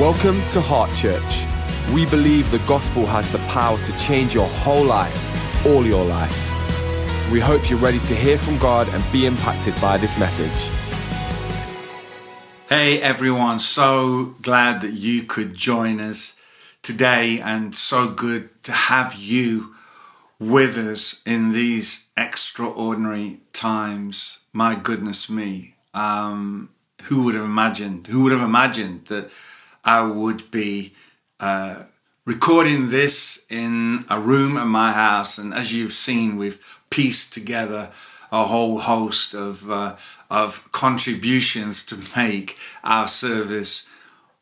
Welcome to Heart Church. We believe the gospel has the power to change your whole life, all your life. We hope you're ready to hear from God and be impacted by this message. Hey everyone, so glad that you could join us today and so good to have you with us in these extraordinary times. My goodness me. Um, who would have imagined? Who would have imagined that I would be uh, recording this in a room in my house? And as you've seen, we've pieced together a whole host of uh, of contributions to make our service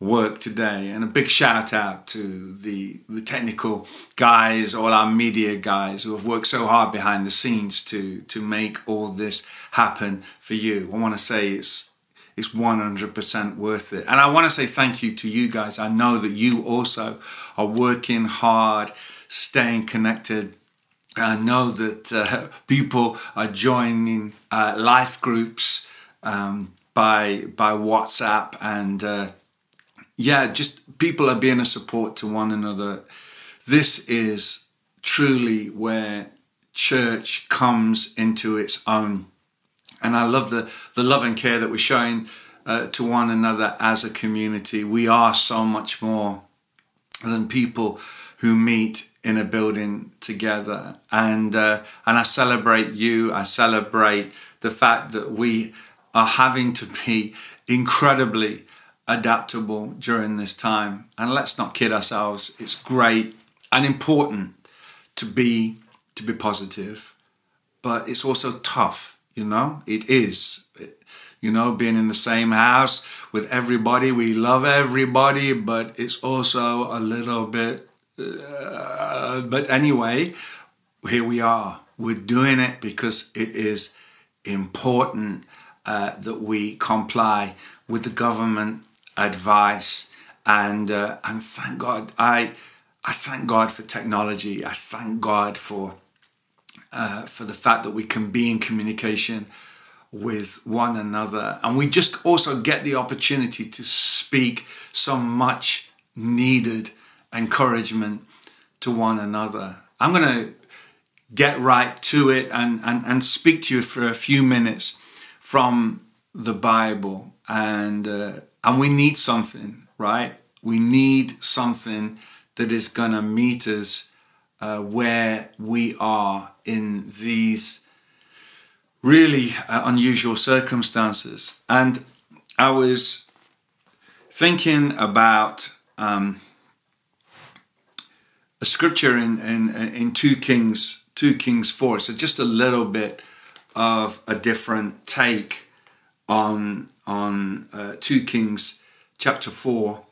work today. And a big shout out to the, the technical guys, all our media guys who have worked so hard behind the scenes to, to make all this happen for you. I want to say it's it's 100% worth it. And I want to say thank you to you guys. I know that you also are working hard, staying connected. I know that uh, people are joining uh, life groups um, by by WhatsApp, and uh, yeah, just people are being a support to one another. This is truly where church comes into its own and I love the, the love and care that we're showing uh, to one another as a community. We are so much more than people who meet in a building together. And, uh, and I celebrate you. I celebrate the fact that we are having to be incredibly adaptable during this time. And let's not kid ourselves. It's great and important to be to be positive, but it's also tough you know, it is. You know, being in the same house with everybody, we love everybody, but it's also a little bit. Uh, but anyway, here we are. We're doing it because it is important uh, that we comply with the government advice, and uh, and thank God. I I thank God for technology. I thank God for uh, for the fact that we can be in communication with one another. And we just also get the opportunity to speak so much needed encouragement to one another. I'm going to get right to it and, and, and speak to you for a few minutes from the Bible. And, uh, and we need something, right? We need something that is going to meet us uh, where we are in these really uh, unusual circumstances. And I was thinking about um, a scripture in, in, in 2 Kings, 2 Kings 4. So just a little bit of a different take on, on uh, 2 Kings chapter 4.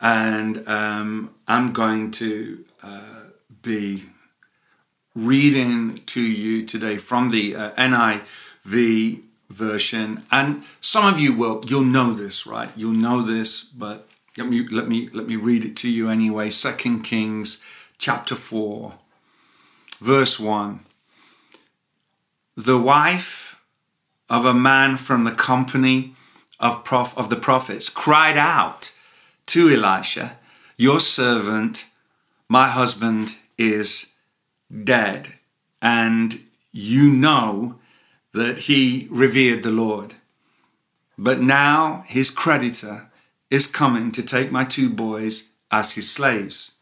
And um, I'm going to uh, be reading to you today from the uh, NIV version, and some of you will you'll know this, right? You'll know this, but let me let me let me read it to you anyway. Second Kings chapter four, verse one. The wife of a man from the company of prof, of the prophets cried out to Elisha, "Your servant, my husband, is dead, and you know that he revered the Lord. But now his creditor is coming to take my two boys as his slaves.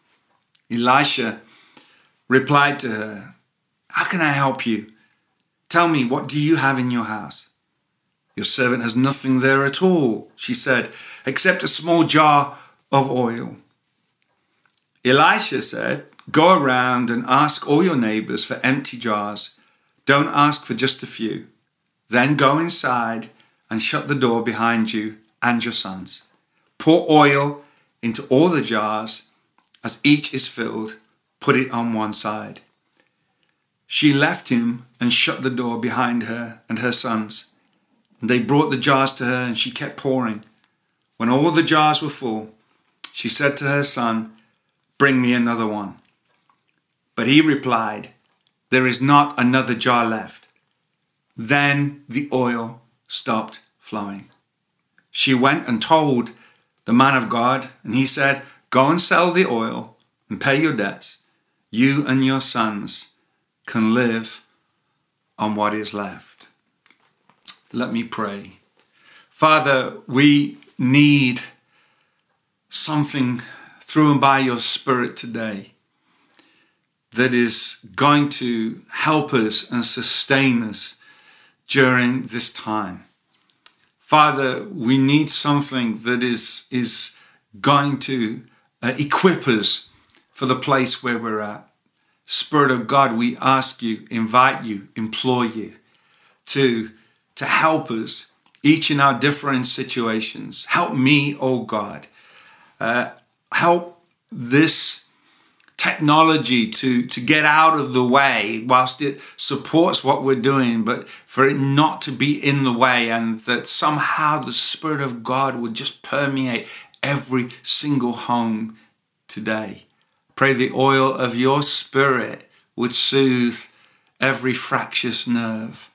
Elisha replied to her, How can I help you? Tell me, what do you have in your house? Your servant has nothing there at all, she said, except a small jar of oil. Elisha said, Go around and ask all your neighbors for empty jars. Don't ask for just a few. Then go inside and shut the door behind you and your sons. Pour oil into all the jars. As each is filled, put it on one side. She left him and shut the door behind her and her sons. And they brought the jars to her, and she kept pouring. When all the jars were full, she said to her son, Bring me another one. But he replied, There is not another jar left. Then the oil stopped flowing. She went and told the man of God, and he said, Go and sell the oil and pay your debts. You and your sons can live on what is left. Let me pray. Father, we need something through and by your Spirit today that is going to help us and sustain us during this time. Father, we need something that is, is going to uh, equip us for the place where we're at. Spirit of God, we ask you, invite you, implore you to, to help us each in our different situations. Help me, oh God. Uh, help this technology to, to get out of the way whilst it supports what we're doing, but for it not to be in the way, and that somehow the Spirit of God would just permeate every single home today. Pray the oil of your Spirit would soothe every fractious nerve,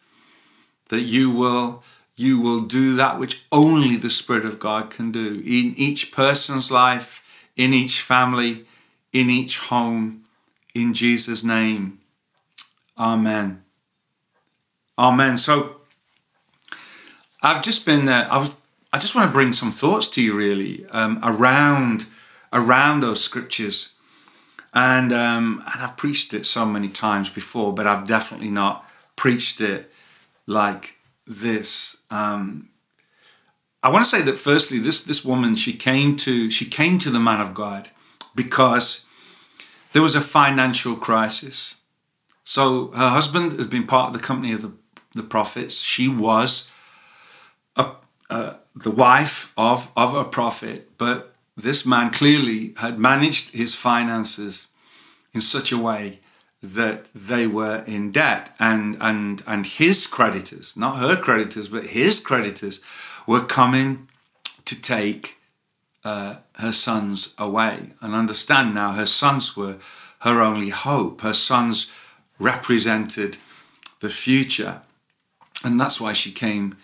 that you will you will do that which only the Spirit of God can do in each person's life, in each family, in each home, in Jesus' name. Amen. Amen. So I've just been, uh, I was, I just want to bring some thoughts to you really um, around around those scriptures, and um, and I've preached it so many times before, but I've definitely not preached it like this. Um, I want to say that firstly, this this woman she came to she came to the man of God because there was a financial crisis. So her husband had been part of the company of the, the prophets. She was a, uh, the wife of, of a prophet, but this man clearly had managed his finances in such a way that they were in debt and and and his creditors not her creditors but his creditors were coming to take uh, her sons away and understand now her sons were her only hope. Her sons represented the future. And that's why she came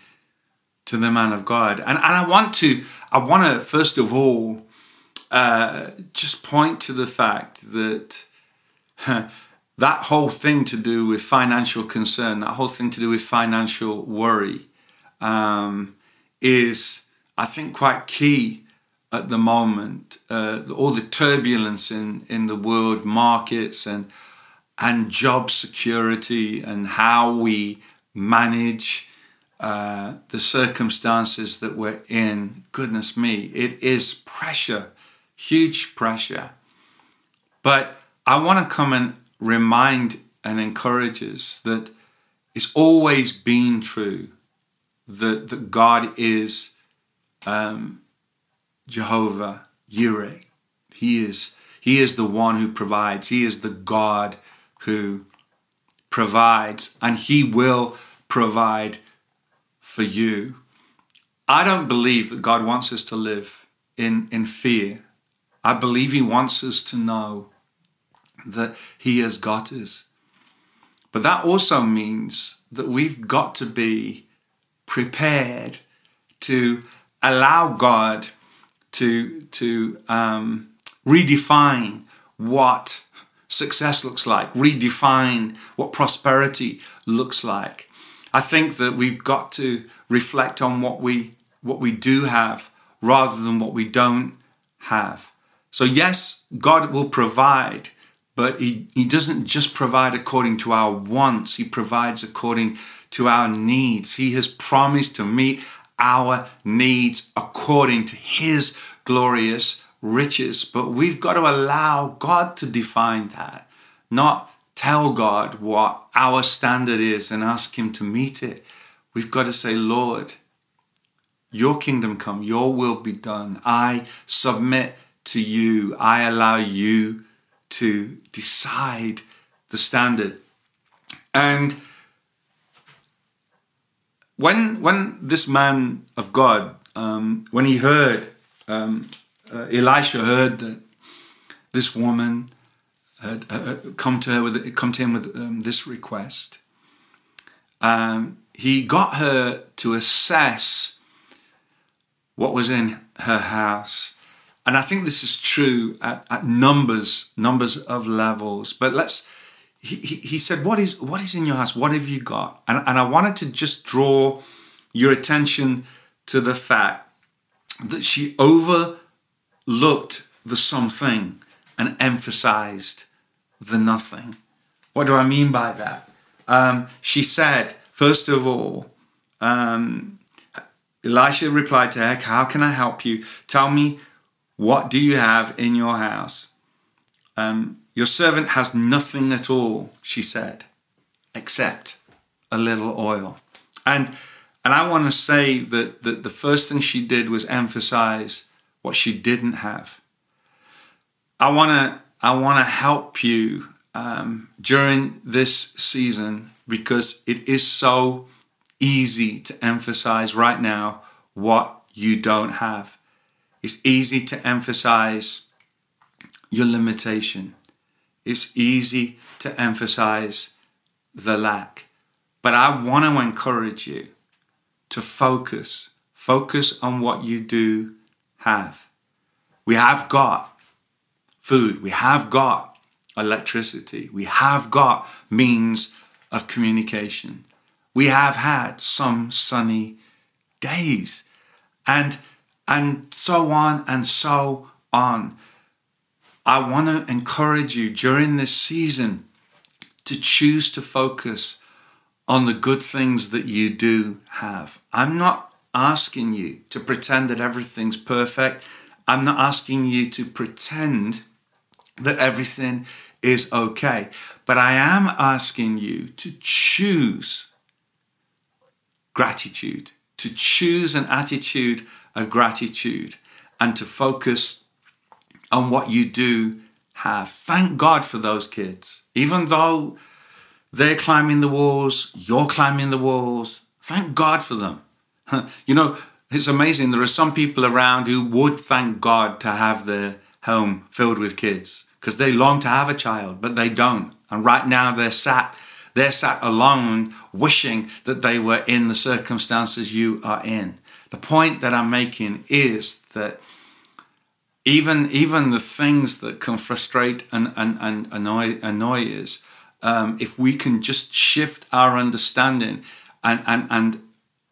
to the man of god. And, and i want to i want to first of all uh, just point to the fact that that whole thing to do with financial concern, that whole thing to do with financial worry, um, is, I think, quite key at the moment. Uh, all the turbulence in, in the world markets and and job security and how we manage uh, the circumstances that we're in. Goodness me, it is pressure, huge pressure. But I want to come and remind and encourage us that it's always been true that, that God is um, Jehovah Jireh. He is, he is the one who provides. He is the God who provides, and He will provide for you. I don't believe that God wants us to live in, in fear. I believe He wants us to know that He has got us. But that also means that we've got to be prepared to allow God to, to um, redefine what success looks like, redefine what prosperity looks like. I think that we've got to reflect on what we what we do have rather than what we don't have. So yes, God will provide, but he, he doesn't just provide according to our wants, He provides according to our needs. He has promised to meet our needs according to His glorious riches. But we've got to allow God to define that, not tell God what our standard is and ask Him to meet it. We've got to say, Lord, your kingdom come, your will be done. I submit to you. I allow you to decide the standard. And when when this man of God, um, when he heard, um, uh, Elisha heard that this woman had come to her with come to him with um, this request, um, he got her to assess what was in her house. And I think this is true at, at numbers, numbers of levels. But let's, he, he, said, what is, what is in your house? What have you got? And, and I wanted to just draw your attention to the fact that she overlooked the something and emphasized the nothing. What do I mean by that? Um, she said, first of all, um, Elisha replied to her, How can I help you? Tell me, what do you have in your house? Um, your servant has nothing at all, she said, except a little oil. And and I want to say that, that the first thing she did was emphasize what she didn't have. I want to I want to help you um, during this season because it is so easy to emphasize right now what you don't have. It's easy to emphasize your limitation. It's easy to emphasize the lack. But I want to encourage you to focus. Focus on what you do have. We have got food. We have got electricity. We have got means of communication. We have had some sunny days and and so on and so on. I want to encourage you during this season to choose to focus on the good things that you do have. I'm not asking you to pretend that everything's perfect. I'm not asking you to pretend that everything is okay. But I am asking you to choose gratitude, to choose an attitude of gratitude, and to focus on what you do have. Thank God for those kids. Even though they're climbing the walls, you're climbing the walls, thank God for them. you know, it's amazing. There are some people around who would thank God to have their home filled with kids because they long to have a child, but they don't. And right now they're sat, they're sat alone, wishing that they were in the circumstances you are in. The point that I'm making is that even even the things that can frustrate and, and, and annoy annoy us, um, if we can just shift our understanding and, and and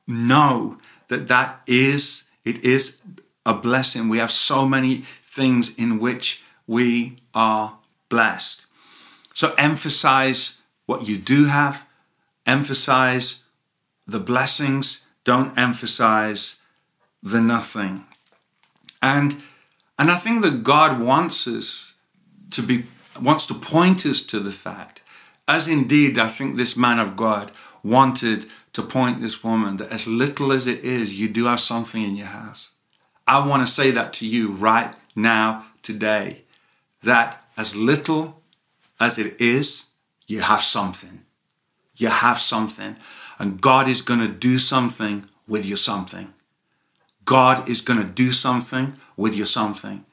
know that that is it is a blessing. We have so many things in which we are blessed. So emphasize what you do have, emphasize the blessings, don't emphasize the nothing. And and I think that God wants us to be wants to point us to the fact, as indeed I think this man of God wanted to point this woman that as little as it is, you do have something in your house. I want to say that to you right now, today, that as little as it is, you have something. You have something. And God is going to do something with your something. God is going to do something with your something.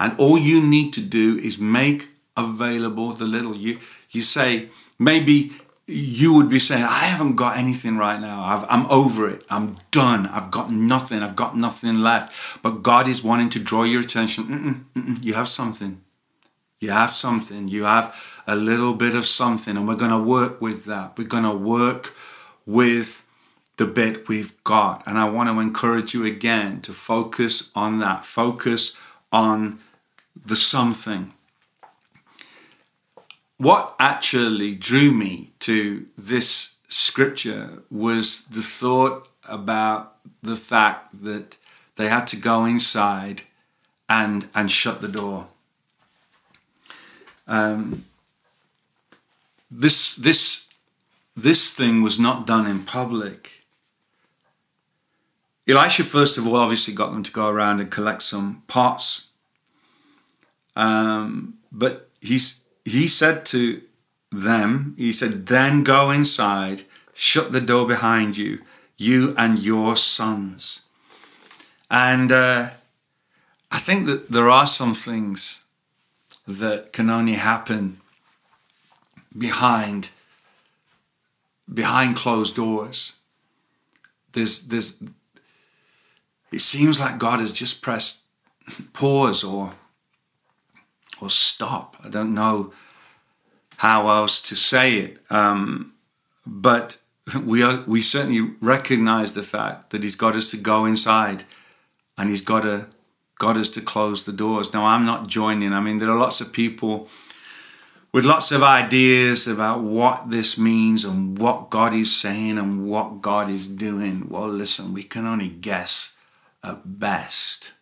And all you need to do is make available the little. You, you say, maybe you would be saying, I haven't got anything right now. i am over it. I'm done. I've got nothing. I've got nothing left. But God is wanting to draw your attention. Mm-mm, mm-mm, you have something. You have something. You have a little bit of something. And we're going to work with that. We're going to work with the bit we've got. And I want to encourage you again to focus on that. Focus on the something what actually drew me to this scripture was the thought about the fact that they had to go inside and and shut the door. Um, this this this thing was not done in public. Elisha first of all obviously got them to go around and collect some pots, um, but he's he said to them, he said, then go inside, shut the door behind you, you and your sons. And uh, I think that there are some things that can only happen behind behind closed doors. There's there's it seems like God has just pressed pause or or stop. I don't know how else to say it, um, but we are, we certainly recognize the fact that He's got us to go inside, and He's got to got us to close the doors. Now, I'm not joining. I mean, there are lots of people with lots of ideas about what this means and what God is saying and what God is doing. Well, listen, we can only guess at best.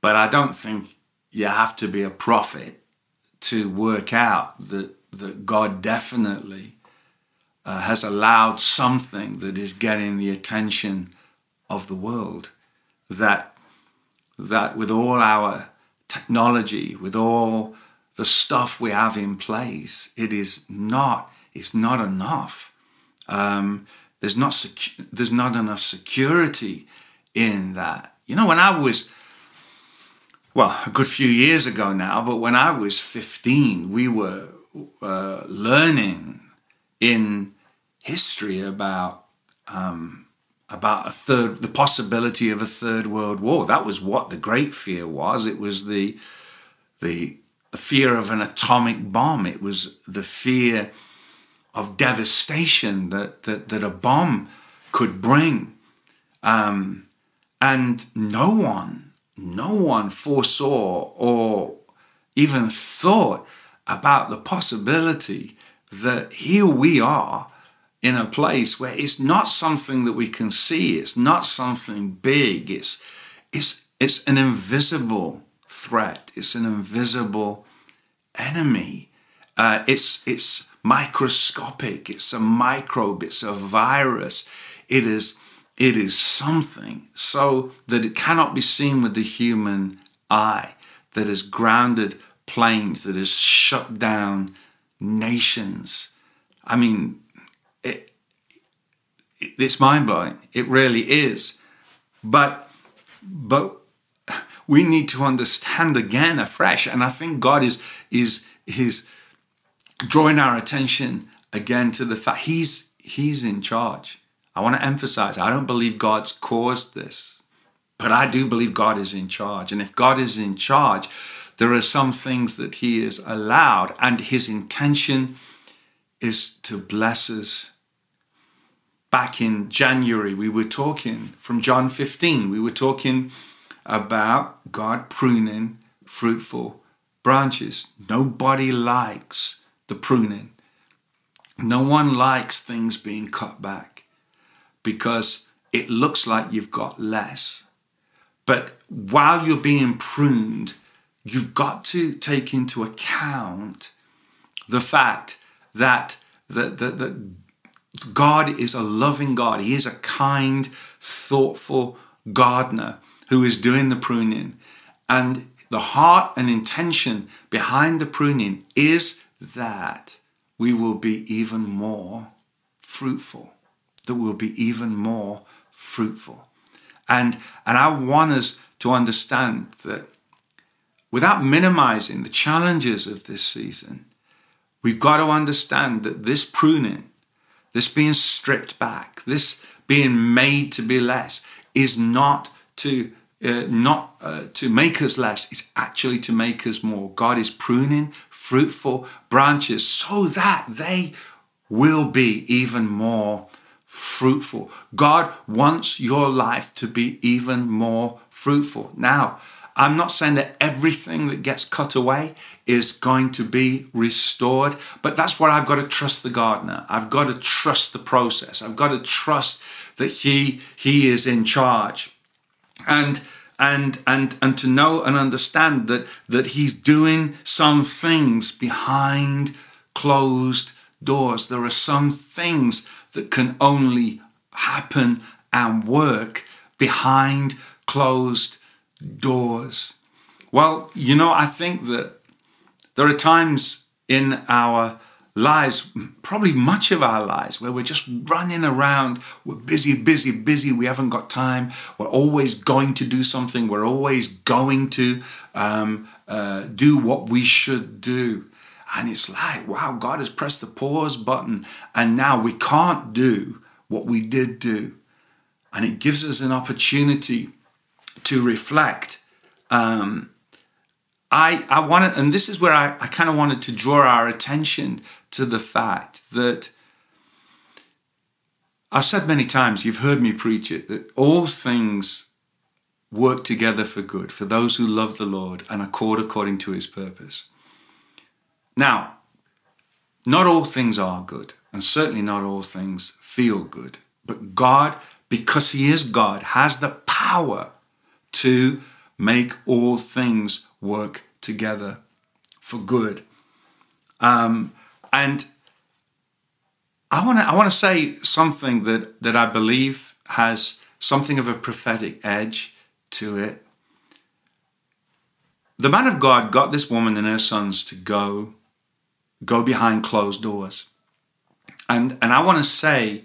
But I don't think you have to be a prophet to work out that, that God definitely uh, has allowed something that is getting the attention of the world. That, that with all our technology, with all the stuff we have in place, it is not, it's not enough. Um, there's not secu- there's not enough security in that. You know, when I was well, a good few years ago now, but when I was 15, we were uh, learning in history about um, about a third, the possibility of a third world war. That was what the great fear was. It was the the fear of an atomic bomb. It was the fear of devastation that that, that a bomb could bring. Um, and no one, no one foresaw or even thought about the possibility that here we are in a place where it's not something that we can see, it's not something big, it's, it's, it's an invisible threat, it's an invisible enemy. Uh, it's, it's microscopic, it's a microbe, it's a virus. It is it is something so that it cannot be seen with the human eye, that has grounded planes, that has shut down nations. I mean, it, it, it's mind blowing. It really is. But, but we need to understand again afresh, and I think God is is is drawing our attention again to the fact He's He's in charge. I want to emphasize, I don't believe God's caused this, but I do believe God is in charge. And if God is in charge, there are some things that He is allowed, and His intention is to bless us. Back in January, we were talking from John 15, we were talking about God pruning fruitful branches. Nobody likes the pruning. No one likes things being cut back because it looks like you've got less. But while you're being pruned, you've got to take into account the fact that, that, that, that God is a loving God. He is a kind, thoughtful gardener who is doing the pruning. And the heart and intention behind the pruning is that we will be even more fruitful that will be even more fruitful. And, and I want us to understand that without minimizing the challenges of this season, we've got to understand that this pruning, this being stripped back, this being made to be less, is not to uh, not uh, to make us less. It's actually to make us more. God is pruning fruitful branches so that they will be even more fruitful. God wants your life to be even more fruitful. Now, I'm not saying that everything that gets cut away is going to be restored, but that's where I've got to trust the gardener. I've got to trust the process. I've got to trust that he he is in charge. And and and and to know and understand that that he's doing some things behind closed doors. There are some things that can only happen and work behind closed doors. Well, you know, I think that there are times in our lives, probably much of our lives, where we're just running around. We're busy, busy, busy. We haven't got time. We're always going to do something. We're always going to um, uh, do what we should do. And it's like, wow, God has pressed the pause button, and now we can't do what we did do. And it gives us an opportunity to reflect. Um, I I wanted, and this is where I, I kind of wanted to draw our attention to the fact that I've said many times, you've heard me preach it, that all things work together for good for those who love the Lord and accord according to his purpose. Now, not all things are good, and certainly not all things feel good, but God, because he is God, has the power to make all things work together for good. Um, and I want to I want to say something that that I believe has something of a prophetic edge to it. The man of God got this woman and her sons to go go behind closed doors. And and I want to say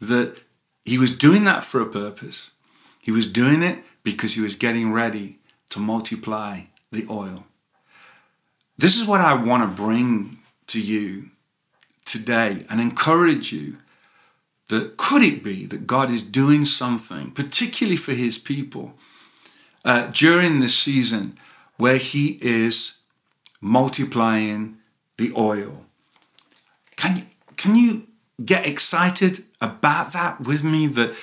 that he was doing that for a purpose. He was doing it because he was getting ready to multiply the oil. This is what I want to bring to you today and encourage you that could it be that God is doing something, particularly for his people, uh, during this season where he is multiplying the oil. Can you, can you get excited about that with me? That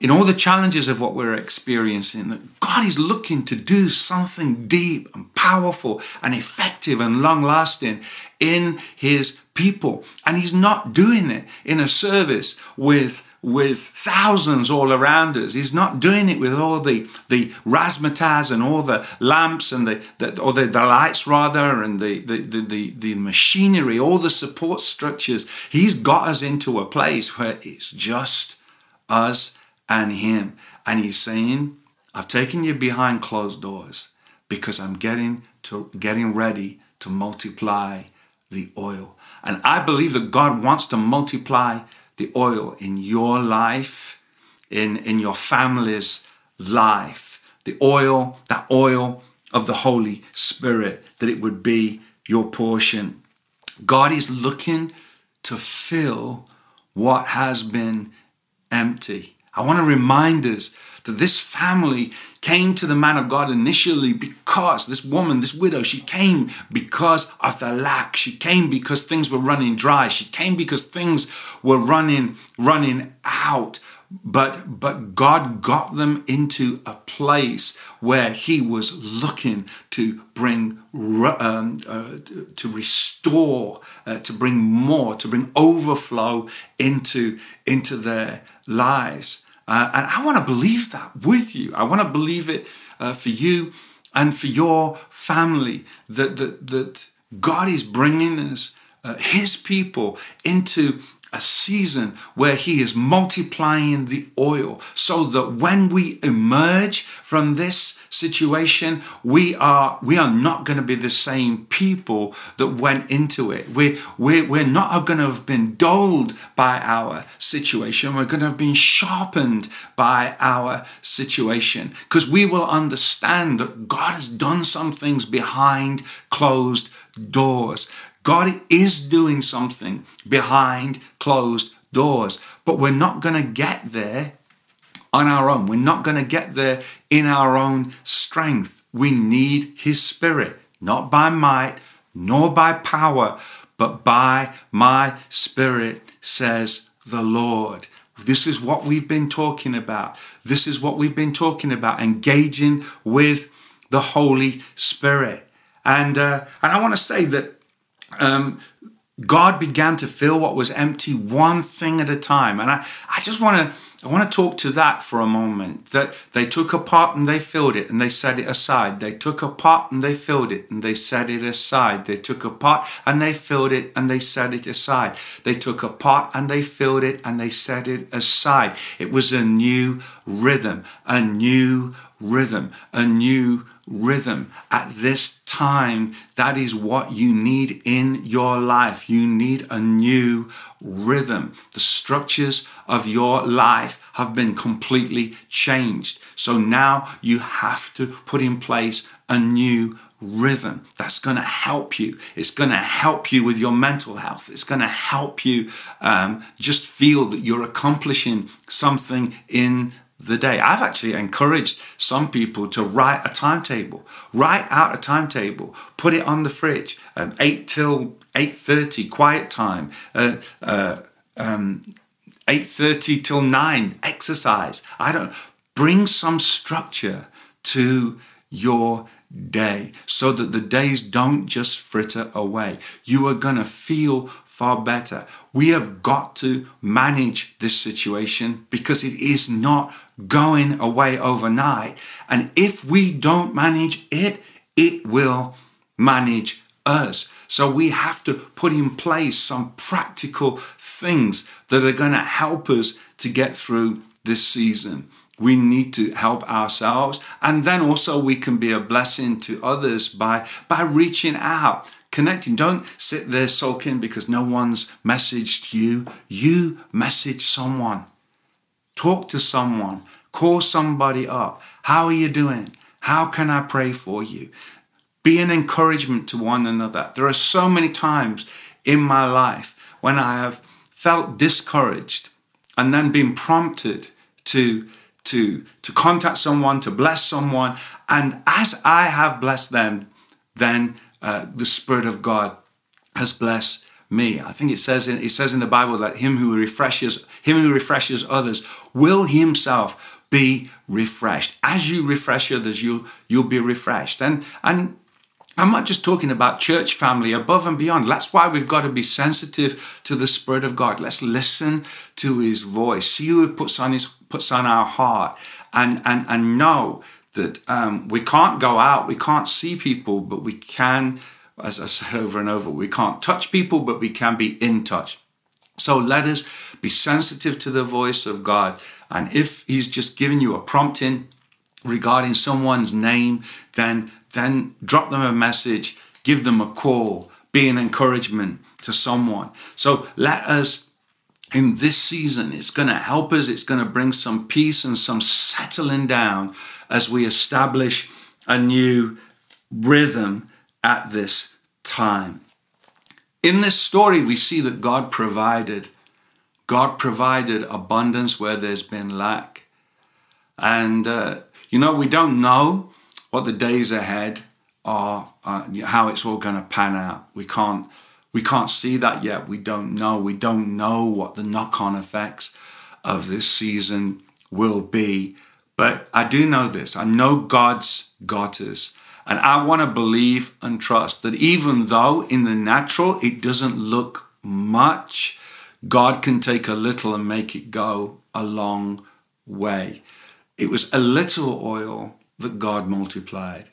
in all the challenges of what we're experiencing, that God is looking to do something deep and powerful and effective and long lasting in his people. And he's not doing it in a service with with thousands all around us. He's not doing it with all the, the razzmatazz and all the lamps and the, the or the, the lights rather and the, the, the, the, the machinery, all the support structures. He's got us into a place where it's just us and him. And he's saying, I've taken you behind closed doors because I'm getting to getting ready to multiply the oil. And I believe that God wants to multiply the oil in your life, in, in your family's life. The oil, that oil of the Holy Spirit, that it would be your portion. God is looking to fill what has been empty. I want to remind us that this family came to the man of God initially because this woman, this widow, she came because of the lack. She came because things were running dry. She came because things were running, running out. But, but God got them into a place where He was looking to bring, um, uh, to restore, uh, to bring more, to bring overflow into, into their lives. Uh, and I want to believe that with you. I want to believe it uh, for you and for your family that, that, that God is bringing us, uh, His people, into a season where He is multiplying the oil so that when we emerge from this situation, we are we are not going to be the same people that went into it. We we we're not going to have been dulled by our situation. We're going to have been sharpened by our situation because we will understand that God has done some things behind closed doors. God is doing something behind closed doors, but we're not going to get there on our own. We're not going to get there in our own strength. We need His Spirit, not by might, nor by power, but by my Spirit, says the Lord. This is what we've been talking about. This is what we've been talking about, engaging with the Holy Spirit. And, uh, and I want to say that um, God began to fill what was empty one thing at a time. And I, I just want to I want to talk to that for a moment. That they took a pot and they filled it and they set it aside. They took a pot and they filled it and they set it aside. They took a pot and they filled it and they set it aside. They took a pot and they filled it and they set it aside. It was a new rhythm, a new rhythm, a new rhythm. At this time, that is what you need in your life. You need a new rhythm. The structures of your life have been completely changed. So now you have to put in place a new rhythm that's going to help you. It's going to help you with your mental health. It's going to help you um, just feel that you're accomplishing something in the day. I've actually encouraged some people to write a timetable, write out a timetable, put it on the fridge, um, eight till eight thirty, quiet time, uh, uh, um, eight thirty till nine, exercise. I don't bring some structure to your day so that the days don't just fritter away. You are going to feel far better. We have got to manage this situation because it is not going away overnight. And if we don't manage it, it will manage us. So we have to put in place some practical things that are going to help us to get through this season. We need to help ourselves. And then also we can be a blessing to others by, by reaching out, connecting. Don't sit there sulking because no one's messaged you. You message someone. Talk to someone. Call somebody up. How are you doing? How can I pray for you? Be an encouragement to one another. There are so many times in my life when I have felt discouraged and then been prompted to to, to contact someone, to bless someone. And as I have blessed them, then uh, the Spirit of God has blessed me. I think it says in, it says in the Bible that him who refreshes him who refreshes others will himself be refreshed. As you refresh others, you you'll be refreshed. And and I'm not just talking about church family above and beyond. That's why we've got to be sensitive to the Spirit of God. Let's listen to His voice, see who puts on His puts on our heart, and and and know that um, we can't go out, we can't see people, but we can, as I said over and over, we can't touch people, but we can be in touch. So let us be sensitive to the voice of God, and if He's just given you a prompting regarding someone's name, then then drop them a message, give them a call, be an encouragement to someone. So let us in this season, it's going to help us, it's going to bring some peace and some settling down as we establish a new rhythm at this time. In this story, we see that God provided. God provided abundance where there's been lack. And, uh, you know, we don't know what the days ahead are, uh, how it's all going to pan out. We can't, we can't see that yet. We don't know. We don't know what the knock-on effects of this season will be. But I do know this. I know God's got us. And I want to believe and trust that even though in the natural it doesn't look much, God can take a little and make it go a long way. It was a little oil that God multiplied.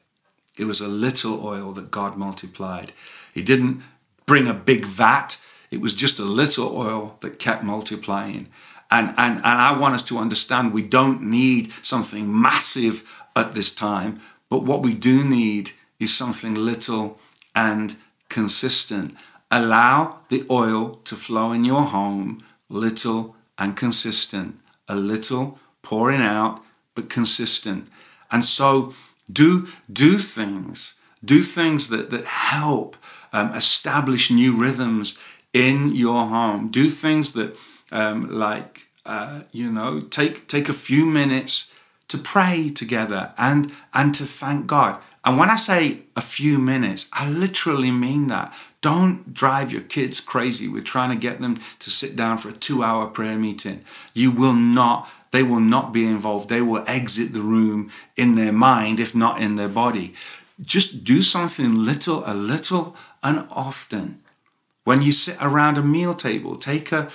It was a little oil that God multiplied. He didn't bring a big vat, it was just a little oil that kept multiplying. And, and, and I want us to understand we don't need something massive at this time, but what we do need is something little and consistent. Allow the oil to flow in your home, little and consistent. A little pouring out, but consistent. And so do, do things, do things that, that help um, establish new rhythms in your home. Do things that, um, like, uh, you know, take, take a few minutes to pray together and, and to thank God. And when I say a few minutes, I literally mean that. Don't drive your kids crazy with trying to get them to sit down for a two hour prayer meeting. You will not they will not be involved. They will exit the room in their mind, if not in their body. Just do something little, a little, and often. When you sit around a meal table, take a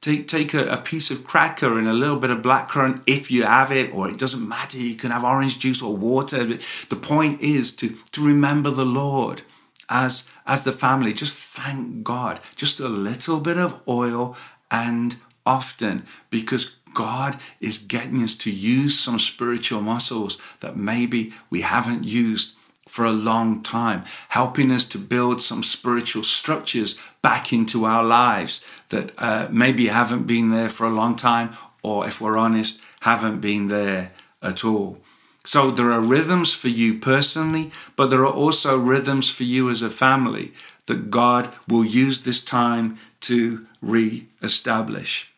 take take a, a piece of cracker and a little bit of blackcurrant if you have it, or it doesn't matter. You can have orange juice or water. The point is to to remember the Lord as as the family. Just thank God. Just a little bit of oil and often because God is getting us to use some spiritual muscles that maybe we haven't used for a long time, helping us to build some spiritual structures back into our lives that uh, maybe haven't been there for a long time, or if we're honest, haven't been there at all. So there are rhythms for you personally, but there are also rhythms for you as a family that God will use this time to re establish.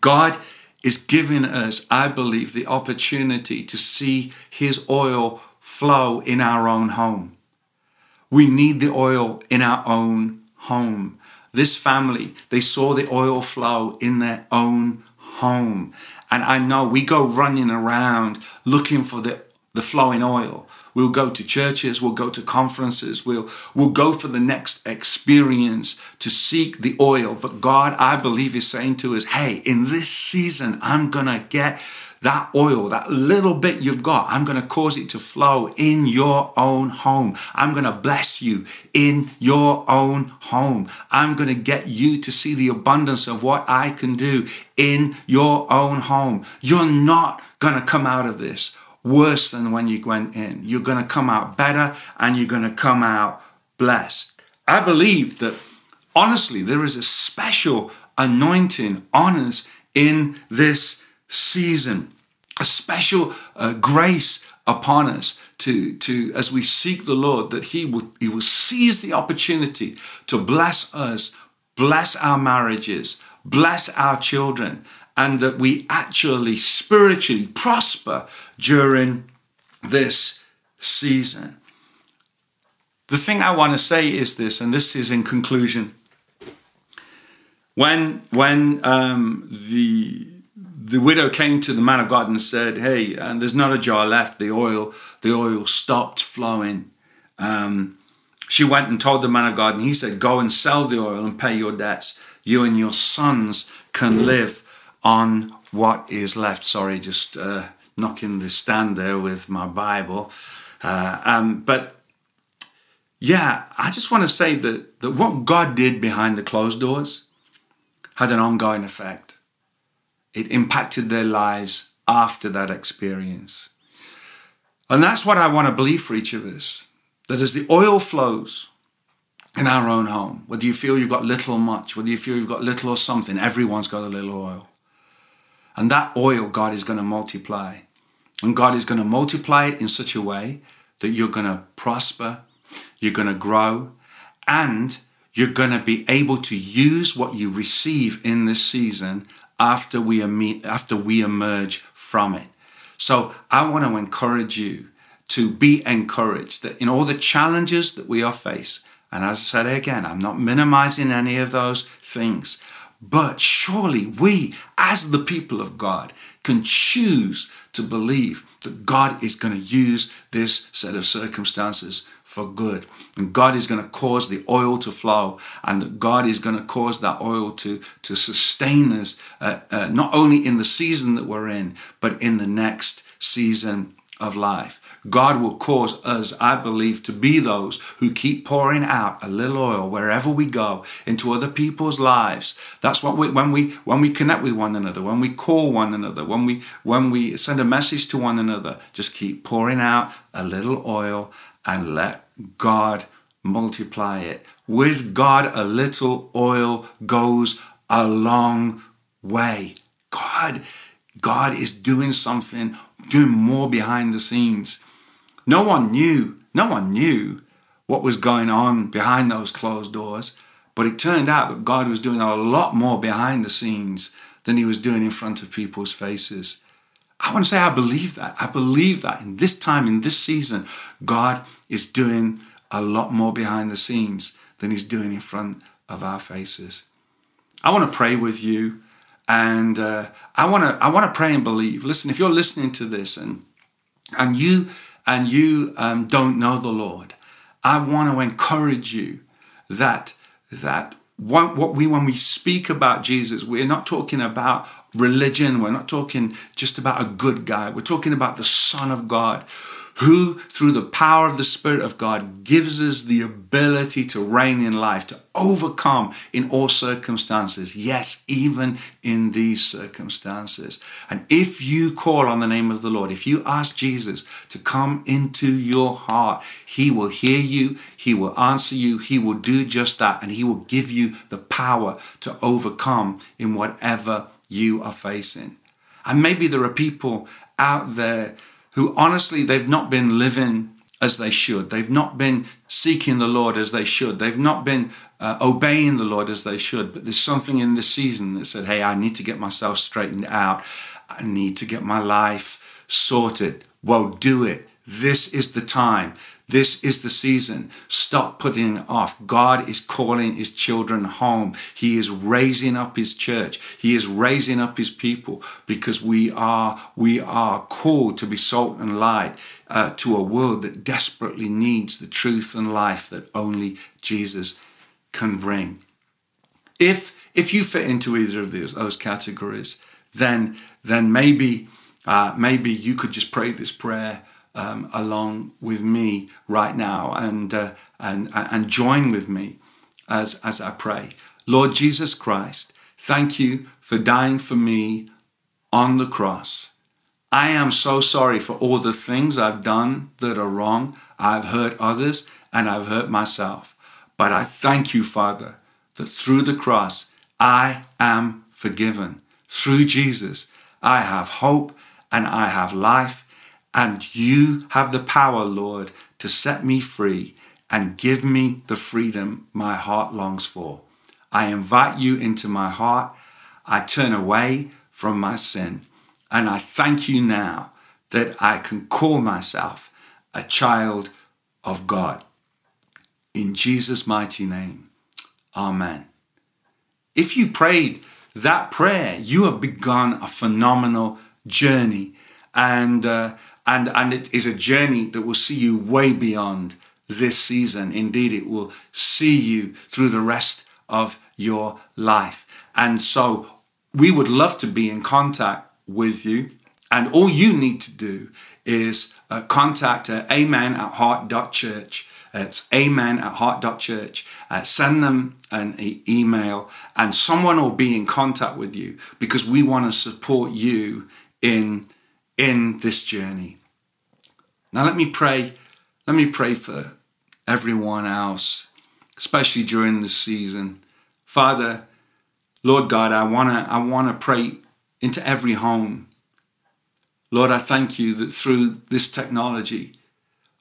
God is giving us, I believe, the opportunity to see his oil flow in our own home. We need the oil in our own home. This family, they saw the oil flow in their own home. And I know we go running around looking for the, the flowing oil. We'll go to churches, we'll go to conferences, we'll, we'll go for the next experience to seek the oil. But God, I believe, is saying to us, hey, in this season, I'm going to get that oil, that little bit you've got, I'm going to cause it to flow in your own home. I'm going to bless you in your own home. I'm going to get you to see the abundance of what I can do in your own home. You're not going to come out of this worse than when you went in. You're going to come out better and you're going to come out blessed. I believe that honestly, there is a special anointing on us in this season, a special uh, grace upon us to, to as we seek the Lord, that He will He will seize the opportunity to bless us, bless our marriages, bless our children, and that we actually spiritually prosper during this season. The thing I want to say is this, and this is in conclusion. When when um, the the widow came to the man of God and said, "Hey, and there's not a jar left. The oil the oil stopped flowing." Um, she went and told the man of God, and he said, "Go and sell the oil and pay your debts. You and your sons can live on what is left." Sorry, just uh, knocking the stand there with my Bible. Uh, um, but yeah, I just want to say that, that what God did behind the closed doors had an ongoing effect. It impacted their lives after that experience. And that's what I want to believe for each of us that as the oil flows in our own home, whether you feel you've got little or much, whether you feel you've got little or something, everyone's got a little oil. And that oil, God is going to multiply. And God is going to multiply it in such a way that you're going to prosper, you're going to grow, and you're going to be able to use what you receive in this season after we, after we emerge from it. So I want to encourage you to be encouraged that in all the challenges that we are faced, and as I said again, I'm not minimizing any of those things, but surely we, as the people of God, can choose to believe that God is going to use this set of circumstances for good. And God is going to cause the oil to flow, and God is going to cause that oil to, to sustain us, uh, uh, not only in the season that we're in, but in the next season of life. God will cause us, I believe, to be those who keep pouring out a little oil wherever we go into other people's lives. That's what we, when we, when we connect with one another, when we call one another, when we, when we send a message to one another, just keep pouring out a little oil and let God multiply it. With God, a little oil goes a long way. God, God is doing something, doing more behind the scenes. No one knew, no one knew what was going on behind those closed doors, but it turned out that God was doing a lot more behind the scenes than he was doing in front of people's faces. I want to say I believe that. I believe that in this time, in this season, God is doing a lot more behind the scenes than he's doing in front of our faces. I want to pray with you and uh, I want to I want to pray and believe. Listen, if you're listening to this and and you and you um, don't know the Lord, I want to encourage you that that what we when we speak about Jesus, we're not talking about religion. We're not talking just about a good guy. We're talking about the Son of God who, through the power of the Spirit of God, gives us the ability to reign in life, to overcome in all circumstances. Yes, even in these circumstances. And if you call on the name of the Lord, if you ask Jesus to come into your heart, He will hear you, He will answer you, He will do just that, and He will give you the power to overcome in whatever you are facing. And maybe there are people out there who honestly they've not been living as they should. They've not been seeking the Lord as they should. They've not been uh, obeying the Lord as they should. But there's something in this season that said, hey, I need to get myself straightened out. I need to get my life sorted. Well, do it. This is the time. This is the season. Stop putting it off. God is calling his children home. He is raising up his church. He is raising up his people because we are, we are called to be salt and light uh, to a world that desperately needs the truth and life that only Jesus can bring. If, if you fit into either of those, those categories, then, then maybe, uh, maybe you could just pray this prayer um, along with me right now and, uh, and, and join with me as, as I pray. Lord Jesus Christ, thank you for dying for me on the cross. I am so sorry for all the things I've done that are wrong. I've hurt others and I've hurt myself. But I thank you, Father, that through the cross, I am forgiven. Through Jesus, I have hope and I have life and you have the power, Lord, to set me free and give me the freedom my heart longs for. I invite you into my heart. I turn away from my sin. And I thank you now that I can call myself a child of God. In Jesus' mighty name, Amen. If you prayed that prayer, you have begun a phenomenal journey. And uh, and and it is a journey that will see you way beyond this season. Indeed, it will see you through the rest of your life. And so we would love to be in contact with you. And all you need to do is uh, contact uh, amen at heart.church. It's amen at heart.church. Uh, send them an e- email and someone will be in contact with you because we want to support you in in this journey. Now let me pray. Let me pray for everyone else, especially during this season. Father, Lord God, I wanna I wanna pray into every home. Lord, I thank you that through this technology,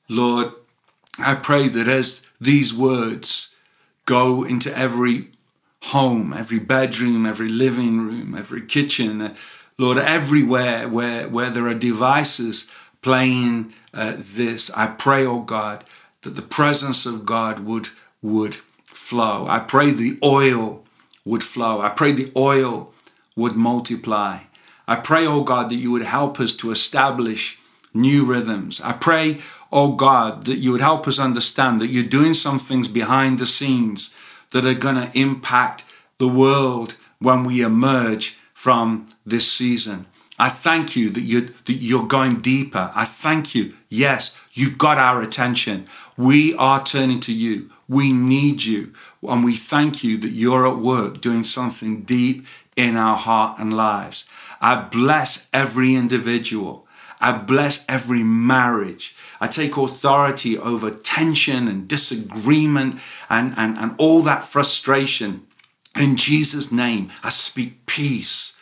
Lord, I pray that as these words go into every home, every bedroom, every living room, every kitchen, Lord, everywhere where, where there are devices playing uh, this, I pray, oh God, that the presence of God would, would flow. I pray the oil would flow. I pray the oil would multiply. I pray, oh God, that you would help us to establish new rhythms. I pray, oh God, that you would help us understand that you're doing some things behind the scenes that are going to impact the world when we emerge from this season. I thank you that you're, that you're going deeper. I thank you. Yes, you've got our attention. We are turning to you. We need you. And we thank you that you're at work doing something deep in our heart and lives. I bless every individual. I bless every marriage. I take authority over tension and disagreement and, and, and all that frustration. In Jesus' name, I speak peace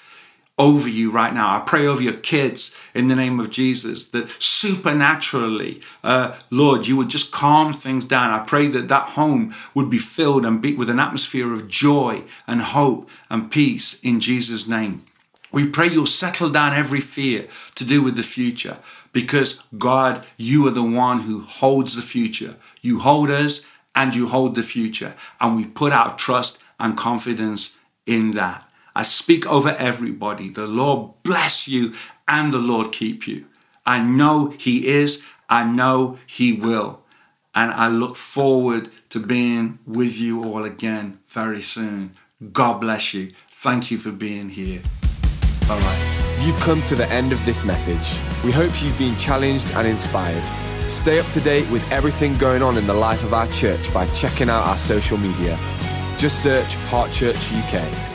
over you right now. I pray over your kids in the name of Jesus that supernaturally, uh, Lord, you would just calm things down. I pray that that home would be filled and be with an atmosphere of joy and hope and peace in Jesus' name. We pray you'll settle down every fear to do with the future because God, you are the one who holds the future. You hold us and you hold the future. And we put our trust and confidence in that. I speak over everybody. The Lord bless you and the Lord keep you. I know He is. I know He will. And I look forward to being with you all again very soon. God bless you. Thank you for being here. Bye bye. You've come to the end of this message. We hope you've been challenged and inspired. Stay up to date with everything going on in the life of our church by checking out our social media. Just search Heart Church UK.